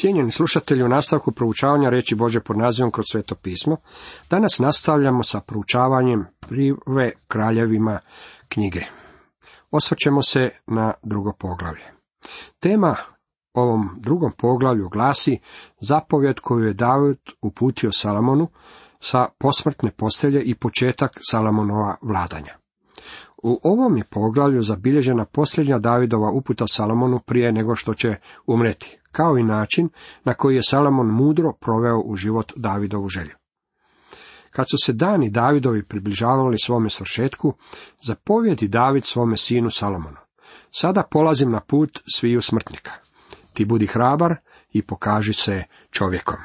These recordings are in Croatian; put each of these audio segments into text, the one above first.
Cijenjeni slušatelji, u nastavku proučavanja reći Bože pod nazivom kroz sveto pismo, danas nastavljamo sa proučavanjem prive kraljevima knjige. Osvrćemo se na drugo poglavlje. Tema ovom drugom poglavlju glasi zapovjed koju je David uputio Salamonu sa posmrtne postelje i početak Salamonova vladanja. U ovom je poglavlju zabilježena posljednja Davidova uputa Salomonu prije nego što će umreti, kao i način na koji je Salomon mudro proveo u život Davidovu želju. Kad su se dani Davidovi približavali svome svršetku, zapovjedi David svome sinu Salomonu. Sada polazim na put sviju smrtnika. Ti budi hrabar i pokaži se čovjekom.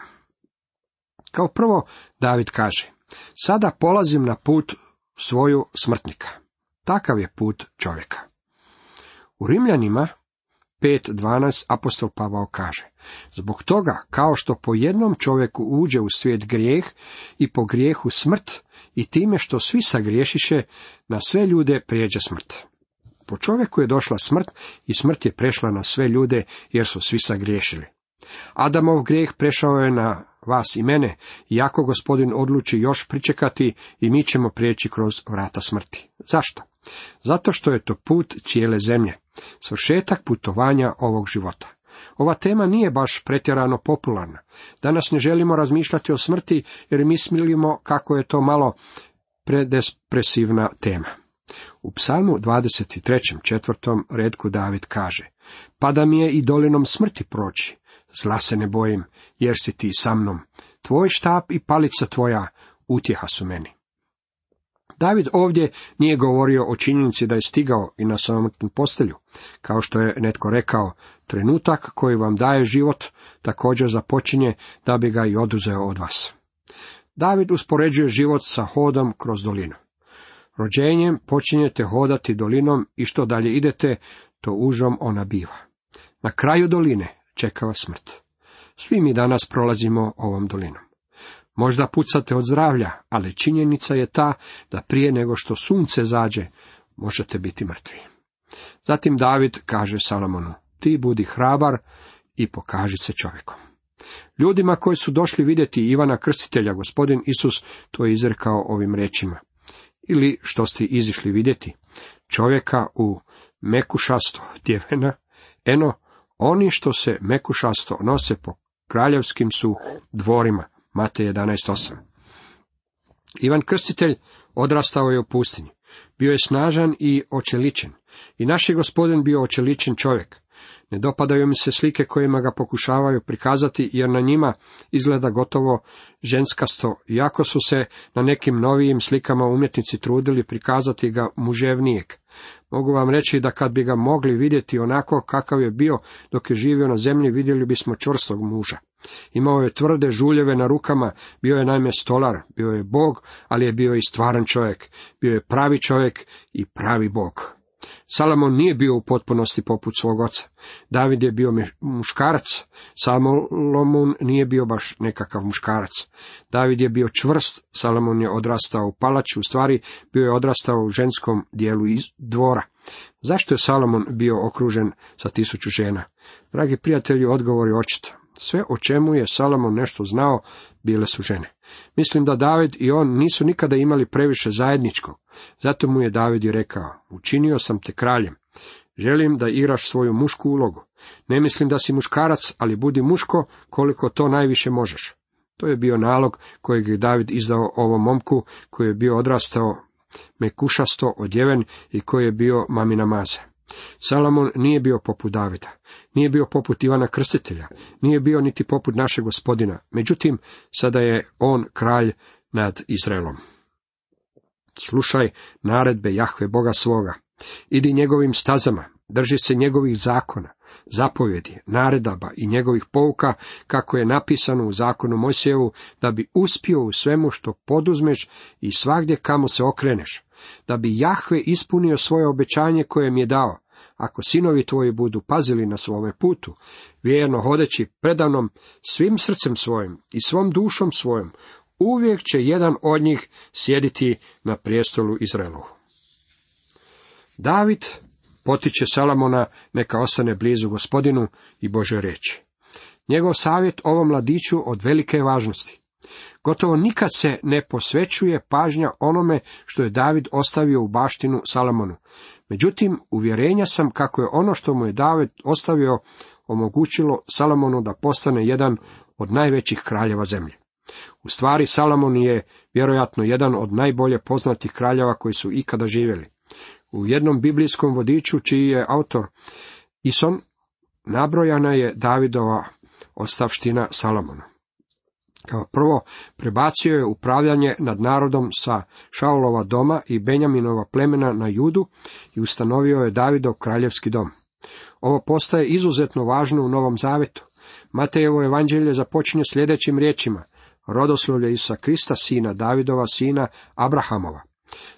Kao prvo, David kaže, sada polazim na put svoju smrtnika. Takav je put čovjeka. U Rimljanima 5.12 apostol Pavao kaže, zbog toga kao što po jednom čovjeku uđe u svijet grijeh i po grijehu smrt i time što svi sagriješiše, na sve ljude prijeđe smrt. Po čovjeku je došla smrt i smrt je prešla na sve ljude jer su svi sagriješili. Adamov grijeh prešao je na vas i mene, iako gospodin odluči još pričekati i mi ćemo prijeći kroz vrata smrti. Zašto? Zato što je to put cijele zemlje, svršetak putovanja ovog života. Ova tema nije baš pretjerano popularna. Danas ne želimo razmišljati o smrti jer mislimo kako je to malo predespresivna tema. U psalmu 23. četvrtom redku David kaže, Pada mi je i dolinom smrti proći, zla se ne bojim, jer si ti sa mnom. Tvoj štap i palica tvoja utjeha su meni. David ovdje nije govorio o činjenici da je stigao i na samotnu postelju. Kao što je netko rekao, trenutak koji vam daje život također započinje da bi ga i oduzeo od vas. David uspoređuje život sa hodom kroz dolinu. Rođenjem počinjete hodati dolinom i što dalje idete, to užom ona biva. Na kraju doline čeka vas smrt. Svi mi danas prolazimo ovom dolinom. Možda pucate od zdravlja, ali činjenica je ta da prije nego što sunce zađe, možete biti mrtvi. Zatim David kaže Salomonu, ti budi hrabar i pokaži se čovjekom. Ljudima koji su došli vidjeti Ivana Krstitelja, gospodin Isus to je izrekao ovim rečima. Ili što ste izišli vidjeti, čovjeka u mekušasto djevena, eno, oni što se mekušasto nose po kraljevskim su dvorima, Matej 11.8. Ivan Krstitelj odrastao je u pustinji. Bio je snažan i očeličen. I naš je gospodin bio očeličen čovjek. Ne dopadaju mi se slike kojima ga pokušavaju prikazati, jer na njima izgleda gotovo ženskasto, iako su se na nekim novijim slikama umjetnici trudili prikazati ga muževnijeg. Mogu vam reći da kad bi ga mogli vidjeti onako kakav je bio dok je živio na zemlji, vidjeli bismo čvrstog muža. Imao je tvrde žuljeve na rukama, bio je naime stolar, bio je bog, ali je bio i stvaran čovjek, bio je pravi čovjek i pravi bog. Salomon nije bio u potpunosti poput svog oca. David je bio muškarac, Salomon nije bio baš nekakav muškarac. David je bio čvrst, Salomon je odrastao u palači, u stvari bio je odrastao u ženskom dijelu iz dvora. Zašto je Salomon bio okružen sa tisuću žena? Dragi prijatelji, odgovor je očito. Sve o čemu je Salomon nešto znao, bile su žene. Mislim da David i on nisu nikada imali previše zajedničkog. Zato mu je David i rekao, učinio sam te kraljem. Želim da igraš svoju mušku ulogu. Ne mislim da si muškarac, ali budi muško koliko to najviše možeš. To je bio nalog kojeg je David izdao ovom momku koji je bio odrastao mekušasto odjeven i koji je bio mamina maza. Salomon nije bio poput Davida, nije bio poput Ivana Krstitelja, nije bio niti poput našeg gospodina, međutim, sada je on kralj nad Izraelom. Slušaj naredbe Jahve Boga svoga, idi njegovim stazama, drži se njegovih zakona, zapovjedi, naredaba i njegovih pouka, kako je napisano u zakonu Mojsijevu, da bi uspio u svemu što poduzmeš i svagdje kamo se okreneš, da bi Jahve ispunio svoje obećanje koje mi je dao, ako sinovi tvoji budu pazili na svome putu, vjerno hodeći predavnom svim srcem svojim i svom dušom svojom, uvijek će jedan od njih sjediti na prijestolu Izraelu. David potiče Salamona neka ostane blizu gospodinu i Bože reći. Njegov savjet ovom mladiću od velike važnosti. Gotovo nikad se ne posvećuje pažnja onome što je David ostavio u baštinu Salomonu. Međutim, uvjerenja sam kako je ono što mu je David ostavio omogućilo Salomonu da postane jedan od najvećih kraljeva zemlje. U stvari, Salomon je vjerojatno jedan od najbolje poznatih kraljeva koji su ikada živjeli. U jednom biblijskom vodiču, čiji je autor Ison, nabrojana je Davidova ostavština Salomona. Kao prvo, prebacio je upravljanje nad narodom sa Šaulova doma i Benjaminova plemena na Judu i ustanovio je Davidov kraljevski dom. Ovo postaje izuzetno važno u Novom Zavetu. Matejevo evanđelje započinje sljedećim riječima. Rodoslovlje Isusa Krista, sina Davidova, sina Abrahamova.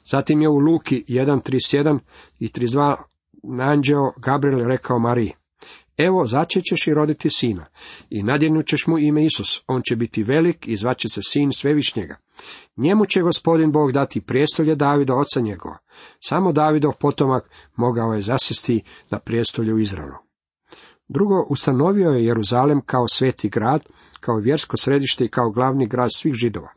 Zatim je u Luki 1.31 i 32 anđeo Gabriel rekao Mariji. Evo, začećeš i roditi sina, i nadjenućeš mu ime Isus, on će biti velik i zvaće se sin svevišnjega. Njemu će gospodin Bog dati prijestolje Davida, oca njegova. Samo Davidov potomak mogao je zasesti na prijestolju u Izraelu. Drugo, ustanovio je Jeruzalem kao sveti grad, kao vjersko središte i kao glavni grad svih židova.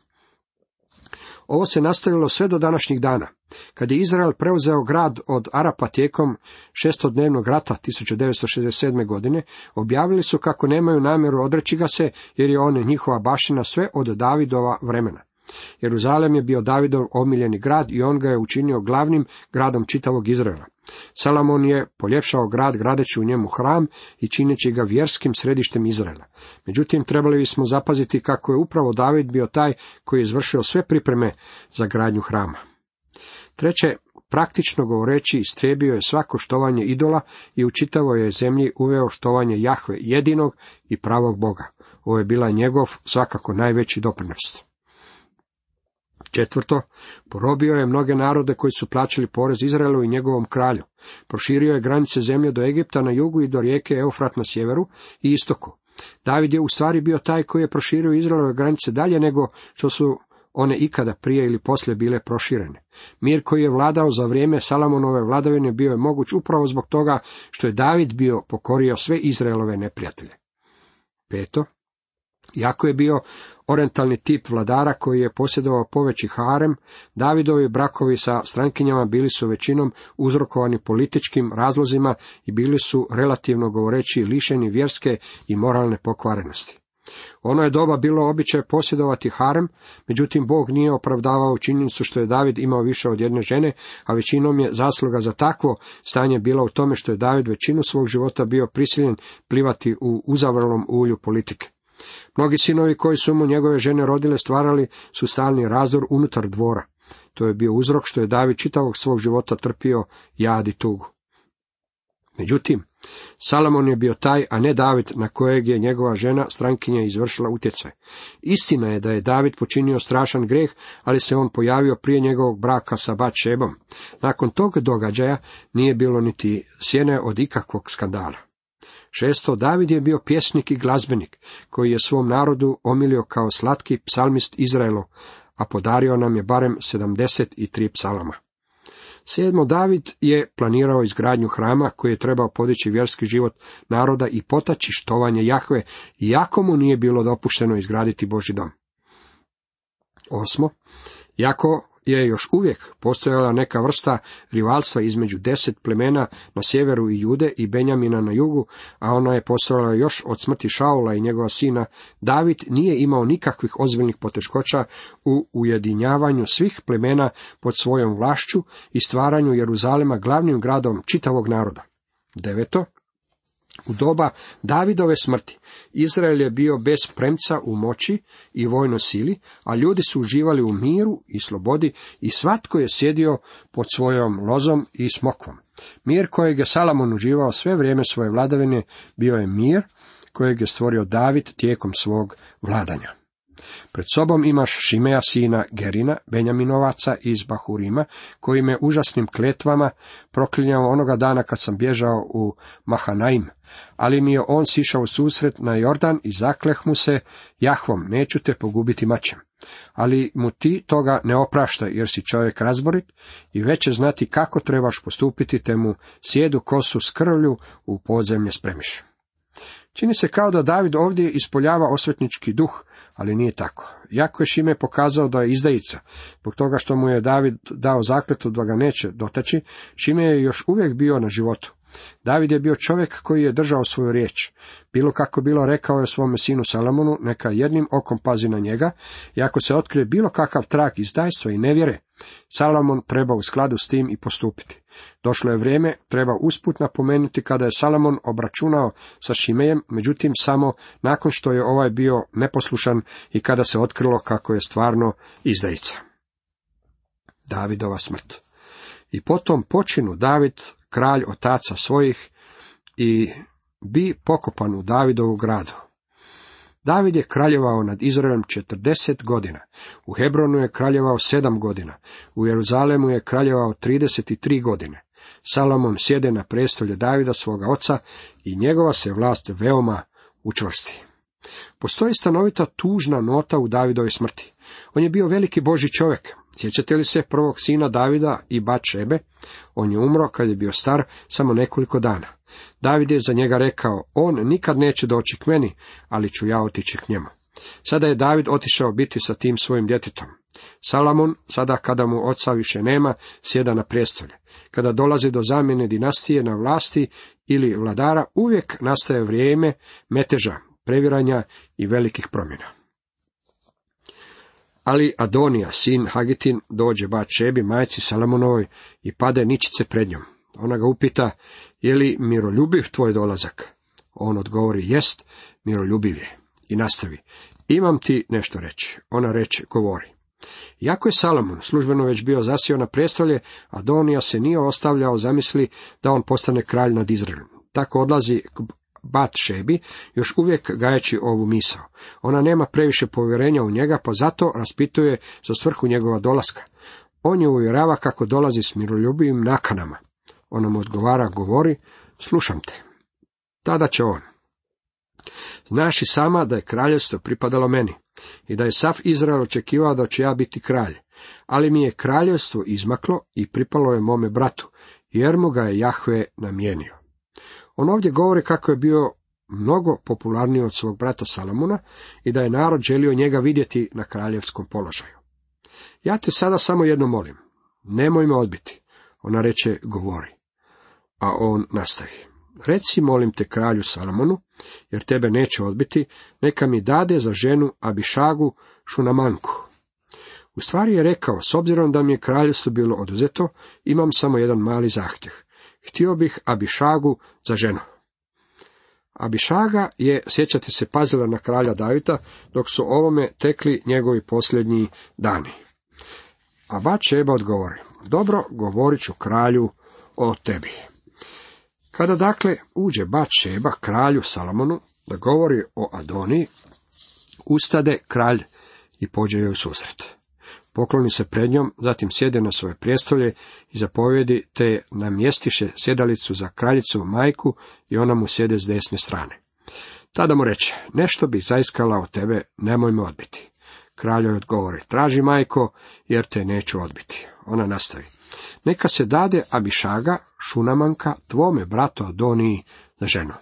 Ovo se nastavilo sve do današnjih dana. Kad je Izrael preuzeo grad od Arapa tijekom šestodnevnog rata 1967. godine, objavili su kako nemaju namjeru odreći ga se, jer je on njihova bašina sve od Davidova vremena. Jeruzalem je bio Davidov omiljeni grad i on ga je učinio glavnim gradom čitavog Izraela. Salamon je poljepšao grad gradeći u njemu hram i čineći ga vjerskim središtem Izraela. Međutim, trebali bismo zapaziti kako je upravo David bio taj koji je izvršio sve pripreme za gradnju hrama. Treće, praktično govoreći, istrebio je svako štovanje idola i u čitavoj je zemlji uveo štovanje Jahve, jedinog i pravog Boga. Ovo je bila njegov svakako najveći doprinost. Četvrto, porobio je mnoge narode koji su plaćali porez Izraelu i njegovom kralju. Proširio je granice zemlje do Egipta na jugu i do rijeke Eufrat na sjeveru i istoku. David je u stvari bio taj koji je proširio Izraelove granice dalje nego što su one ikada prije ili poslije bile proširene. Mir koji je vladao za vrijeme Salamonove vladavine bio je moguć upravo zbog toga što je David bio pokorio sve Izraelove neprijatelje. Peto, jako je bio orientalni tip vladara koji je posjedovao poveći harem, Davidovi brakovi sa strankinjama bili su većinom uzrokovani političkim razlozima i bili su relativno govoreći lišeni vjerske i moralne pokvarenosti. Ono je doba bilo običaj posjedovati harem, međutim Bog nije opravdavao činjenicu što je David imao više od jedne žene, a većinom je zasluga za takvo stanje bila u tome što je David većinu svog života bio prisiljen plivati u uzavrlom ulju politike. Mnogi sinovi koji su mu njegove žene rodile stvarali su stalni razdor unutar dvora. To je bio uzrok što je David čitavog svog života trpio jad i tugu. Međutim, Salomon je bio taj, a ne David, na kojeg je njegova žena strankinja izvršila utjecaj. Istina je da je David počinio strašan greh, ali se on pojavio prije njegovog braka sa Šebom. Nakon tog događaja nije bilo niti sjene od ikakvog skandala. Šesto, David je bio pjesnik i glazbenik, koji je svom narodu omilio kao slatki psalmist Izraelu, a podario nam je barem 73 psalama. Sedmo, David je planirao izgradnju hrama koji je trebao podići vjerski život naroda i potaći štovanje Jahve, iako mu nije bilo dopušteno izgraditi Boži dom. Osmo, jako je još uvijek postojala neka vrsta rivalstva između deset plemena na sjeveru i Jude i Benjamina na jugu, a ona je postojala još od smrti Šaula i njegova sina. David nije imao nikakvih ozbiljnih poteškoća u ujedinjavanju svih plemena pod svojom vlašću i stvaranju Jeruzalema glavnim gradom čitavog naroda. Deveto, u doba Davidove smrti Izrael je bio bez premca u moći i vojnoj sili, a ljudi su uživali u miru i slobodi i svatko je sjedio pod svojom lozom i smokvom. Mir kojeg je Salamon uživao sve vrijeme svoje vladavine bio je mir kojeg je stvorio David tijekom svog vladanja. Pred sobom imaš Šimeja sina Gerina, Benjaminovaca iz Bahurima, koji me užasnim kletvama proklinjao onoga dana kad sam bježao u Mahanaim. Ali mi je on sišao susret na Jordan i zakleh mu se, Jahvom, neću te pogubiti mačem. Ali mu ti toga ne oprašta, jer si čovjek razborit i već će znati kako trebaš postupiti, te mu sjedu kosu s krvlju u podzemlje spremiš. Čini se kao da David ovdje ispoljava osvetnički duh, ali nije tako. Jako je Šime pokazao da je izdajica. Zbog toga što mu je David dao zakletu da ga neće dotaći, Šime je još uvijek bio na životu. David je bio čovjek koji je držao svoju riječ. Bilo kako bilo rekao je svome sinu Salomonu, neka jednim okom pazi na njega, i ako se otkrije bilo kakav trag izdajstva i nevjere, Salomon treba u skladu s tim i postupiti. Došlo je vrijeme, treba usput napomenuti kada je Salomon obračunao sa Šimejem, međutim samo nakon što je ovaj bio neposlušan i kada se otkrilo kako je stvarno izdajica. Davidova smrt. I potom počinu David, kralj otaca svojih, i bi pokopan u Davidovu gradu. David je kraljevao nad Izraelom četrdeset godina, u Hebronu je kraljevao sedam godina, u Jeruzalemu je kraljevao trideset tri godine. Salomon sjede na prestolje Davida svoga oca i njegova se vlast veoma učvrsti. Postoji stanovita tužna nota u Davidovoj smrti. On je bio veliki Boži čovjek. Sjećate li se prvog sina Davida i Bačebe? On je umro kad je bio star samo nekoliko dana. David je za njega rekao, on nikad neće doći k meni, ali ću ja otići k njemu. Sada je David otišao biti sa tim svojim djetetom. Salamon, sada kada mu oca više nema, sjeda na prijestolje. Kada dolazi do zamjene dinastije na vlasti ili vladara, uvijek nastaje vrijeme meteža, previranja i velikih promjena. Ali Adonija, sin Hagitin, dođe bat Šebi, majci Salamonovoj, i pade ničice pred njom. Ona ga upita, je li miroljubiv tvoj dolazak? On odgovori, jest, miroljubiv je. I nastavi, imam ti nešto reći. Ona reče, govori. Jako je Salomon službeno već bio zasio na prestolje, Adonija se nije ostavljao zamisli da on postane kralj nad Izraelom. Tako odlazi k Bat Šebi, još uvijek gajeći ovu misao. Ona nema previše povjerenja u njega, pa zato raspituje za svrhu njegova dolaska. On je uvjerava kako dolazi s miroljubivim nakanama. Ona mu odgovara, govori, slušam te. Tada će on. Znaš i sama da je kraljevstvo pripadalo meni i da je sav Izrael očekivao da će ja biti kralj, ali mi je kraljevstvo izmaklo i pripalo je mome bratu, jer mu ga je Jahve namijenio. On ovdje govori kako je bio mnogo popularniji od svog brata Salamuna i da je narod želio njega vidjeti na kraljevskom položaju. Ja te sada samo jedno molim, nemoj me odbiti. Ona reče, govori. A on nastavi. Reci, molim te, kralju Salamonu, jer tebe neće odbiti, neka mi dade za ženu Abišagu Šunamanku. U stvari je rekao, s obzirom da mi je kraljevstvo bilo oduzeto, imam samo jedan mali zahtjev. Htio bih Abišagu za ženu. Abišaga je, sjećate se, pazila na kralja Davida, dok su ovome tekli njegovi posljednji dani. A Bačeba odgovori, dobro, govorit ću kralju o tebi. Kada dakle uđe Bačeba kralju Salomonu da govori o Adoniji, ustade kralj i pođe joj u susret. Pokloni se pred njom, zatim sjede na svoje prijestolje i zapovjedi, te namjestiše sjedalicu za kraljicu majku i ona mu sjede s desne strane. Tada mu reče, nešto bih zaiskala od tebe, nemoj me odbiti. Kralj joj odgovori, traži majko, jer te neću odbiti. Ona nastavi, neka se dade Abišaga, šunamanka, tvome bratu Adoniji za ženu.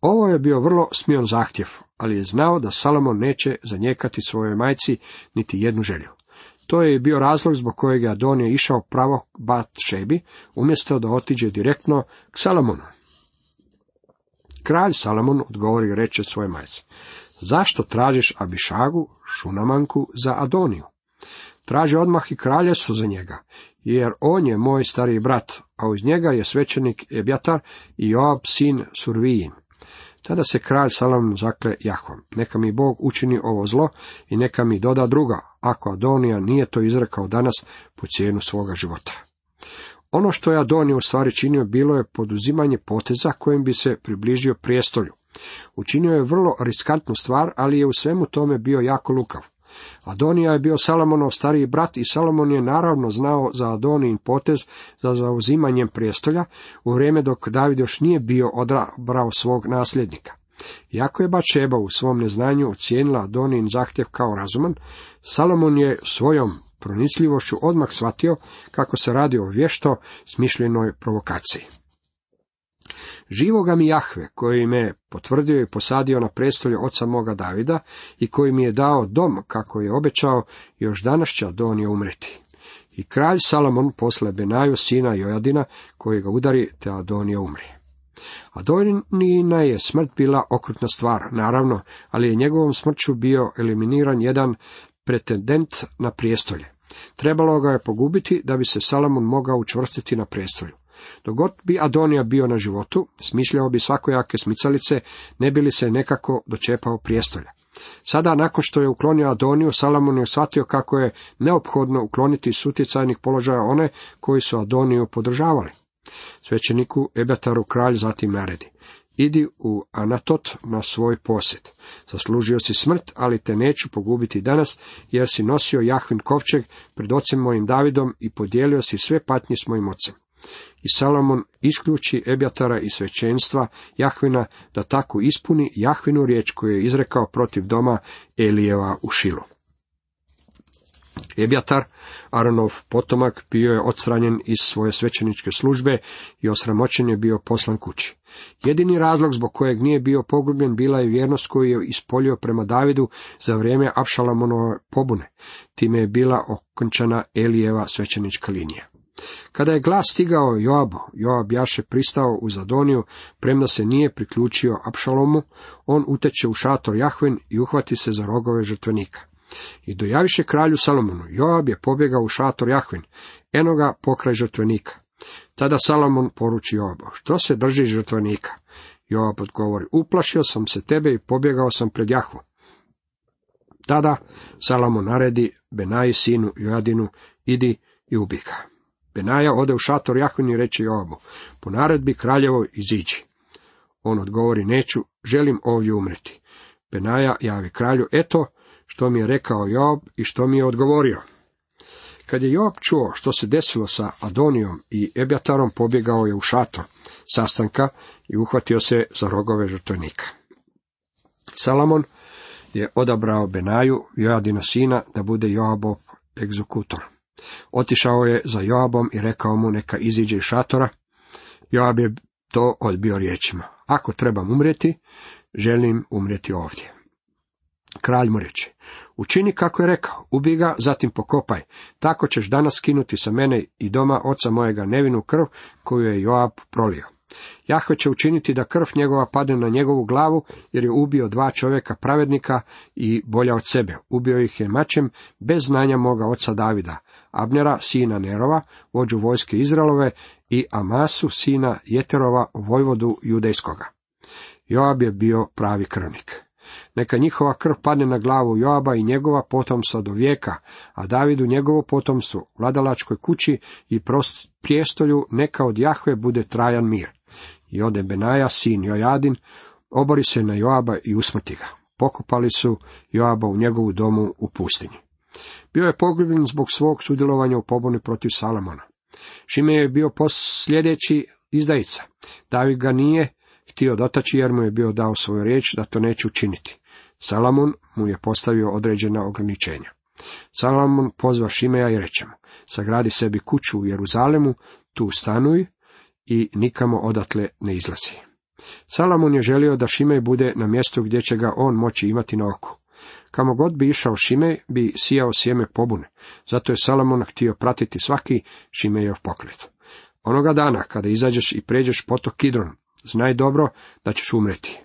Ovo je bio vrlo smion zahtjev, ali je znao da Salomon neće zanijekati svojoj majci niti jednu želju. To je bio razlog zbog kojeg je Adonija išao pravo Bat Šebi, umjesto da otiđe direktno k Salomonu. Kralj Salomon odgovori reče svoje majci, zašto tražiš Abišagu, šunamanku, za Adoniju? Traži odmah i kraljevstvo za njega, jer on je moj stariji brat, a uz njega je svećenik Ebjatar i Joab sin Survijin. Tada se kralj Salomon zakle Jahvom, neka mi Bog učini ovo zlo i neka mi doda druga, ako Adonija nije to izrekao danas po cijenu svoga života. Ono što je Adonija u stvari činio bilo je poduzimanje poteza kojim bi se približio prijestolju. Učinio je vrlo riskantnu stvar, ali je u svemu tome bio jako lukav. Adonija je bio Salomonov stariji brat i Salomon je naravno znao za Adonijin potez za zauzimanjem prijestolja u vrijeme dok David još nije bio odabrao svog nasljednika. Iako je Bačeba u svom neznanju ocijenila Adonijin zahtjev kao razuman, Salomon je svojom pronicljivošću odmah shvatio kako se radi o vješto smišljenoj provokaciji. Živoga mi Jahve, koji me potvrdio i posadio na prestolje oca moga Davida i koji mi je dao dom, kako je obećao, još danas će Adonija umreti. I kralj Salomon posle Benaju, sina Jojadina, koji ga udari, te Adonija umri. Adonijina je smrt bila okrutna stvar, naravno, ali je njegovom smrću bio eliminiran jedan pretendent na prijestolje. Trebalo ga je pogubiti da bi se Salomon mogao učvrstiti na prijestolju. Dogod bi Adonija bio na životu, smišljao bi svakojake smicalice, ne bi li se nekako dočepao prijestolja. Sada, nakon što je uklonio Adoniju, Salomon je shvatio kako je neophodno ukloniti iz utjecajnih položaja one koji su Adoniju podržavali. Svećeniku Ebetaru kralj zatim naredi. Idi u Anatot na svoj posjet. Zaslužio si smrt, ali te neću pogubiti danas, jer si nosio Jahvin kovčeg pred ocem mojim Davidom i podijelio si sve patnje s mojim ocem. I Salomon isključi Ebjatara i svećenstva Jahvina da tako ispuni Jahvinu riječ koju je izrekao protiv doma Elijeva u Šilu. Ebjatar, Aronov potomak, bio je odstranjen iz svoje svećeničke službe i osramoćen je bio poslan kući. Jedini razlog zbog kojeg nije bio pogubljen bila je vjernost koju je ispolio prema Davidu za vrijeme Apšalamonove pobune. Time je bila okončana Elijeva svećenička linija. Kada je glas stigao Joabu, Joab jaše pristao u Zadoniju, premda se nije priključio Apšalomu, on uteče u šator Jahven i uhvati se za rogove žrtvenika. I dojaviše kralju Salomonu, Joab je pobjegao u šator Jahven, eno ga pokraj žrtvenika. Tada Salomon poruči Joabu, što se drži žrtvenika? Joab odgovori, uplašio sam se tebe i pobjegao sam pred Jahvu. Tada Salomon naredi Benaji sinu Jojadinu, idi i ubi ga. Benaja ode u šator Jahvin i reče Joabu, po naredbi kraljevo iziđi. On odgovori, neću, želim ovdje umreti. Benaja javi kralju, eto što mi je rekao Joab i što mi je odgovorio. Kad je Joab čuo što se desilo sa Adonijom i Ebjatarom, pobjegao je u šator sastanka i uhvatio se za rogove žrtvenika. Salamon je odabrao Benaju, Joadina sina, da bude Joabov egzekutor. Otišao je za Joabom i rekao mu neka iziđe iz šatora. Joab je to odbio riječima. Ako trebam umrijeti, želim umrijeti ovdje. Kralj mu reče, učini kako je rekao, ubi ga, zatim pokopaj, tako ćeš danas skinuti sa mene i doma oca mojega nevinu krv koju je Joab prolio. Jahve će učiniti da krv njegova padne na njegovu glavu, jer je ubio dva čovjeka pravednika i bolja od sebe. Ubio ih je mačem bez znanja moga oca Davida, Abnera, sina Nerova, vođu vojske Izraelove, i Amasu, sina Jeterova, vojvodu judejskoga. Joab je bio pravi krvnik. Neka njihova krv padne na glavu Joaba i njegova potomstva do vijeka, a Davidu njegovo potomstvo, vladalačkoj kući i prijestolju neka od Jahve bude trajan mir. I ode Benaja, sin Jojadin, obori se na Joaba i usmrti ga. Pokupali su Joaba u njegovu domu u pustinji. Bio je pogubljen zbog svog sudjelovanja u pobuni protiv Salamona. Šime je bio sljedeći izdajica. David ga nije htio dotaći jer mu je bio dao svoju riječ da to neće učiniti. Salamon mu je postavio određena ograničenja. Salamon pozva Šimeja i reče mu, sagradi sebi kuću u Jeruzalemu, tu stanuj i nikamo odatle ne izlazi. Salamon je želio da Šimej bude na mjestu gdje će ga on moći imati na oku. Kamo god bi išao Šimej, bi sijao sjeme pobune. Zato je Salamon htio pratiti svaki Šimejov pokret. Onoga dana, kada izađeš i pređeš potok Kidron, znaj dobro da ćeš umreti.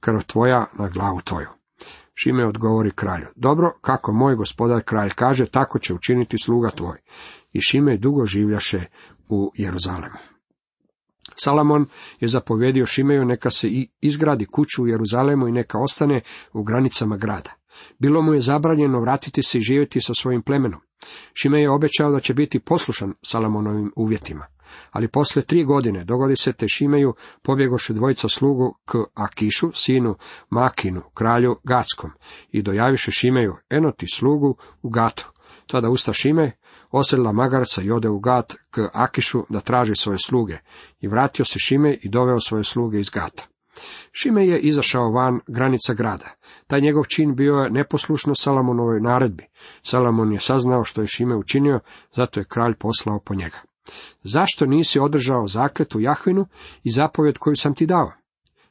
Krv tvoja na glavu tvoju. Šime odgovori kralju. Dobro, kako moj gospodar kralj kaže, tako će učiniti sluga tvoj. I Šime dugo življaše u Jeruzalemu. Salamon je zapovjedio Šimeju neka se i izgradi kuću u Jeruzalemu i neka ostane u granicama grada. Bilo mu je zabranjeno vratiti se i živjeti sa svojim plemenom. Šime je obećao da će biti poslušan Salamonovim uvjetima. Ali posle tri godine dogodi se te Šimeju pobjegoše dvojica slugu k Akišu, sinu Makinu, kralju Gackom, i dojaviše Šimeju, eno ti slugu u Gatu. Tada usta Šime oselila magarca i ode u Gat k Akišu da traži svoje sluge. I vratio se Šime i doveo svoje sluge iz Gata. Šime je izašao van granica grada. Taj njegov čin bio je neposlušno Salamonovoj naredbi. Salamon je saznao što je Šime učinio, zato je kralj poslao po njega. Zašto nisi održao zakletu Jahvinu i zapovjed koju sam ti dao?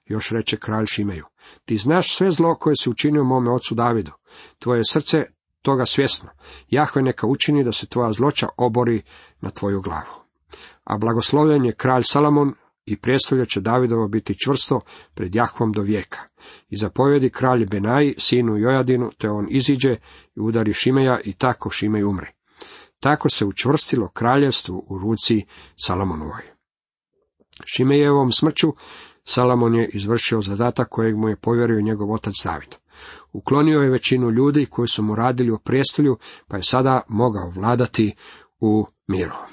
Još reče kralj Šimeju, ti znaš sve zlo koje si učinio mome ocu Davidu. Tvoje srce toga svjesno. Jahve neka učini da se tvoja zloća obori na tvoju glavu. A blagoslovljen je kralj Salamon i prijestolje će Davidovo biti čvrsto pred Jahvom do vijeka. I zapovjedi kralj Benaji, sinu Jojadinu, te on iziđe i udari Šimeja i tako Šimej umre. Tako se učvrstilo kraljevstvo u ruci Salamonovoj. Šimejevom smrću Salamon je izvršio zadatak kojeg mu je povjerio njegov otac David. Uklonio je većinu ljudi koji su mu radili u prijestolju, pa je sada mogao vladati u miru.